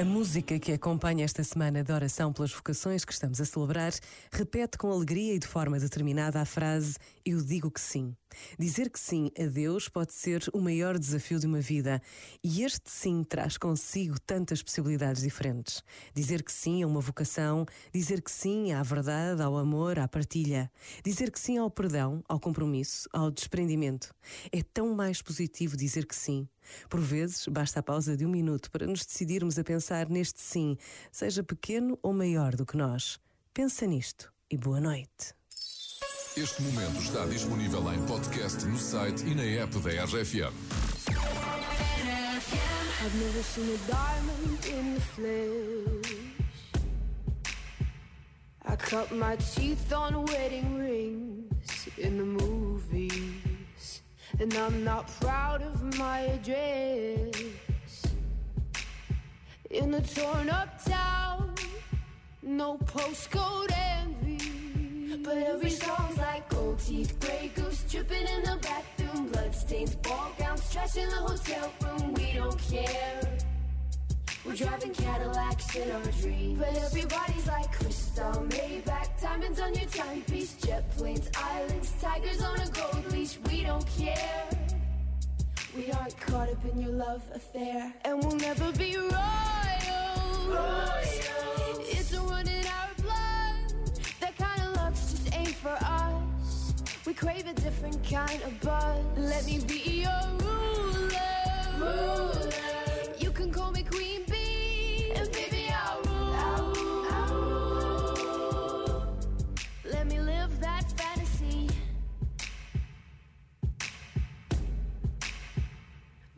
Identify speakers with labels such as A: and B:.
A: A música que acompanha esta semana de oração pelas vocações que estamos a celebrar repete com alegria e de forma determinada a frase Eu digo que sim. Dizer que sim a Deus pode ser o maior desafio de uma vida e este sim traz consigo tantas possibilidades diferentes. Dizer que sim a uma vocação, dizer que sim à verdade, ao amor, à partilha, dizer que sim ao perdão, ao compromisso, ao desprendimento. É tão mais positivo dizer que sim. Por vezes, basta a pausa de um minuto para nos decidirmos a pensar neste sim, seja pequeno ou maior do que nós. Pensa nisto e boa noite.
B: Este momento está disponível em podcast no site e na app da RFM.
C: I've never seen a diamond in the flesh. I cut my teeth on wedding rings And I'm not proud of my address. In a torn up town, no postcode envy. But every song's like gold teeth, Grey Goose dripping in the bathroom, bloodstains, ball gowns, trash in the hotel room. We don't care. We're driving Cadillacs in our dreams. But everybody's like Cristal, Maybach, diamonds on your timepiece, jet planes, islands, tigers on a gold leash. We don't care. We aren't caught up in your love affair, and we'll never be royal. Royal. It's a run in our blood. That kind of luck's just ain't for us. We crave a different kind of buzz. Let me be your. Ruler.